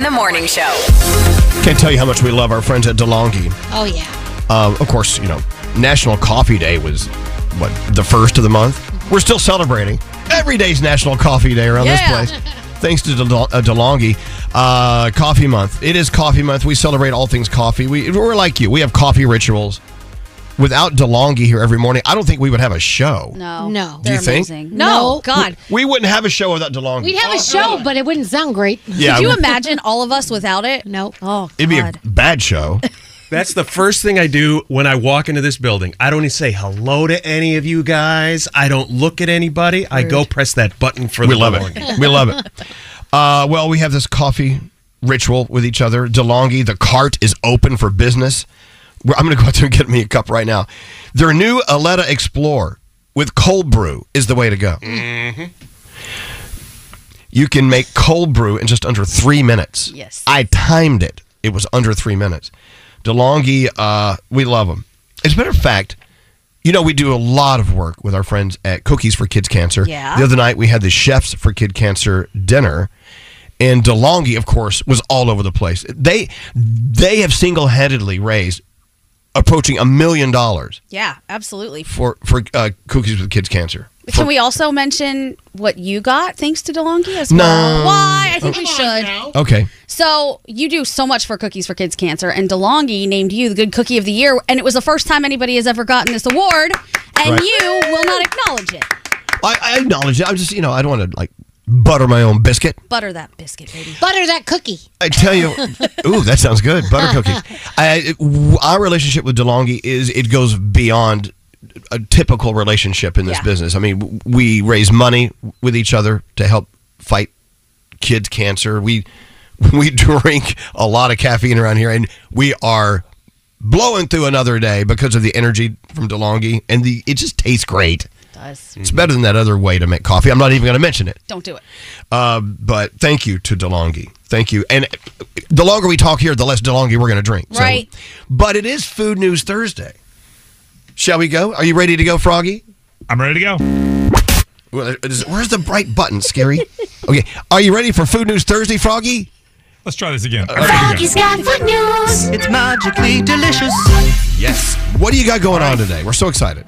The Morning Show. Can't tell you how much we love our friends at DeLonghi. Oh yeah. Um, of course, you know, National Coffee Day was what the first of the month. We're still celebrating. Every day's National Coffee Day around Yeah. this place. Thanks to De- uh, DeLonghi, uh, Coffee Month. It is Coffee Month. We celebrate all things coffee. We, we're like you. We have coffee rituals. Without DeLonghi here every morning, I don't think we would have a show. No. No. Do you think? amazing. No. No, God. We wouldn't have a show without DeLonghi. We'd have a show, but it wouldn't sound great. yeah, Could you imagine all of us without it? No. Oh, it'd be a God. bad show. That's the first thing I do when I walk into this building. I don't even say hello to any of you guys. I don't look at anybody. I go press that button for we the love DeLonghi. it. We love it. Uh, well, we have this coffee ritual with each other. DeLonghi, the cart is open for business. We're- I'm going to go out there and get me a cup right now. Their new Eletta Explorer with cold brew is the way to go. You can make cold brew in just under three minutes. Yes. I timed it. It was under three minutes. DeLonghi, uh, we love them. As a matter of fact, you know, we do a lot of work with our friends at Cookies for Kids Cancer. Yeah. The other night we had the Chefs for Kid Cancer dinner, and DeLonghi, of course, was all over the place. They they have single handedly raised approaching a million dollars Yeah, absolutely. for for uh, Cookies with Kids Cancer. Can we also mention what you got thanks to DeLonghi as No. well? Why? I think we should. Okay. So you do so much for Cookies for Kids Cancer, and DeLonghi named you the Good Cookie of the Year, and it was the first time anybody has ever gotten this award, and Right. you will not acknowledge it. I, I acknowledge it. I'm just you know I don't want to like butter my own biscuit. Butter that biscuit, baby. Butter that cookie. I tell you, ooh, that sounds good. Butter cookies. I, our relationship with DeLonghi is it goes beyond a typical relationship in this Yeah. business. I mean, we raise money with each other to help fight kids' cancer. We we drink a lot of caffeine around here, and we are blowing through another day because of the energy from DeLonghi, and the it just tastes great. Does. It's better than that other way to make coffee. I'm not even going to mention it. Don't do it. Uh, but thank you to DeLonghi. Thank you. And the longer we talk here, the less DeLonghi we're going to drink. So- Right. but it is Food News Thursday. Shall we go? Are you ready to go, Froggy? I'm ready to go. Where's the bright button, Scary? Okay. Are you ready for Food News Thursday, Froggy? Let's try this again. Froggy's got food news. It's magically delicious. Yes. What do you got going on today? We're so excited.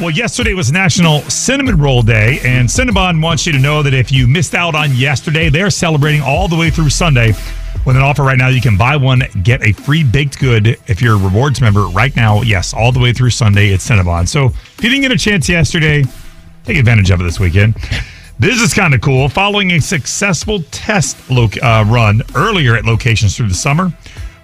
Well, yesterday was National Cinnamon Roll Day, and Cinnabon wants you to know that if you missed out on yesterday, they're celebrating all the way through Sunday with an offer right now. You can buy one, get a free baked good if you're a rewards member right now. Yes, all the way through Sunday at Cinnabon. So if you didn't get a chance yesterday, take advantage of it this weekend. This is kind of cool. Following a successful test lo- uh, run earlier at locations through the summer,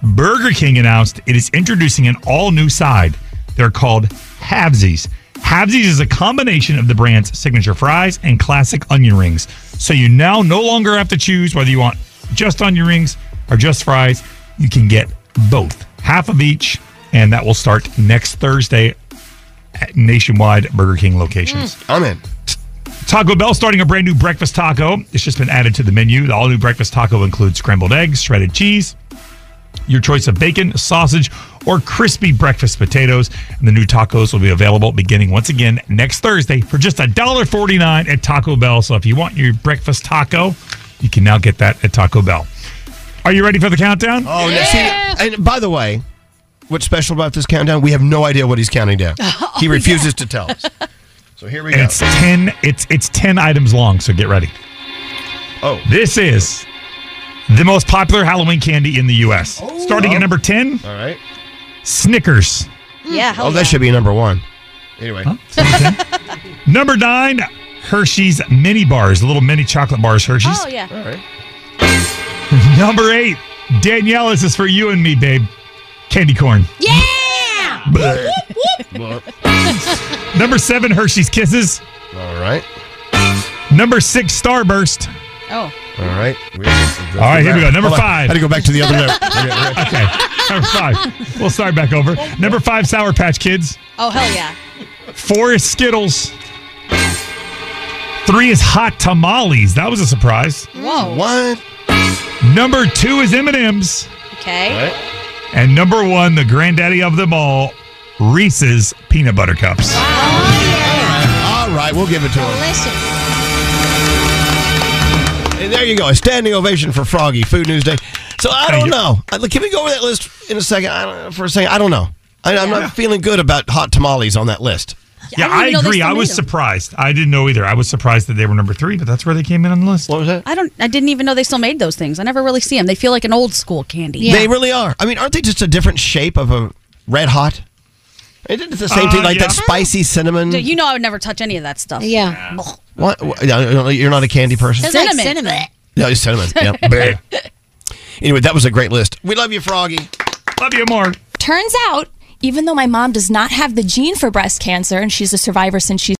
Burger King announced it is introducing an all new side. They're called Have-Sies. Have-Sies is a combination of the brand's signature fries and classic onion rings. So you now no longer have to choose whether you want just onion rings or just fries. You can get both, half of each, and that will start next Thursday at nationwide Burger King locations. Mm. I'm in. Taco Bell starting a brand new breakfast taco. It's just been added to the menu. The all new breakfast taco includes scrambled eggs, shredded cheese, your choice of bacon, sausage, or crispy breakfast potatoes. And the new tacos will be available beginning once again next Thursday for just $1.49 at Taco Bell. So if you want your breakfast taco, you can now get that at Taco Bell. Are you ready for the countdown? Oh, yeah. see, and by the way, what's special about this countdown? We have no idea what he's counting down. Oh, he refuses to tell us. So here we And go. it's 10 it's it's 10 items long, so get ready. Oh. This is the most popular Halloween candy in the US. Oh, Starting at number 10, All right. Mm. Snickers. Yeah. Hell Oh, that should be number one. Anyway. Number 9, Hershey's mini bars, the little mini chocolate bars Hershey's. Oh yeah. All right. Number 8, Danielle, this is for you and me, babe. Candy corn. Yeah! Well, Number 7, Hershey's Kisses. all right. Number 6, Starburst. Oh. All right. All right, here we go. Number Hold on. five. Had to go back to the other note. Okay, okay. Okay. Number 5. We'll start back over. Number 5, Sour Patch Kids. Oh hell yeah. Four is Skittles. Three is Hot Tamales. That was a surprise. Whoa. What? Number two is M&M's. Okay. And number one, the granddaddy of them all, Reese's Peanut Butter Cups. All right, we'll give it to him. Delicious. And there you go. A standing ovation for Froggy Food News Day. So I don't you. know. Can we go over that list in a second? I don't, for a second, I don't know. I, I'm not feeling good about hot tamales on that list. Yeah, didn't I, even know they agree. I was made 'em. surprised. I didn't know either. I was surprised that they were number three, but that's where they came in on the list. What was that? I don't. I didn't even know they still made those things. I never really see them. They feel like an old school candy. Yeah. They really are. I mean, aren't they just a different shape of a red hot? Isn't the same Uh, thing like yeah. that spicy cinnamon? Dude, You know I would never touch any of that stuff. Yeah. What? what- You're not a candy person? Tastes like Cinnamon. cinnamon. No, it's cinnamon. Yep. Bleh. anyway, that was a great list. We love you, Froggy. Love you more. Turns out, even though my mom does not have the gene for breast cancer and she's a survivor since she's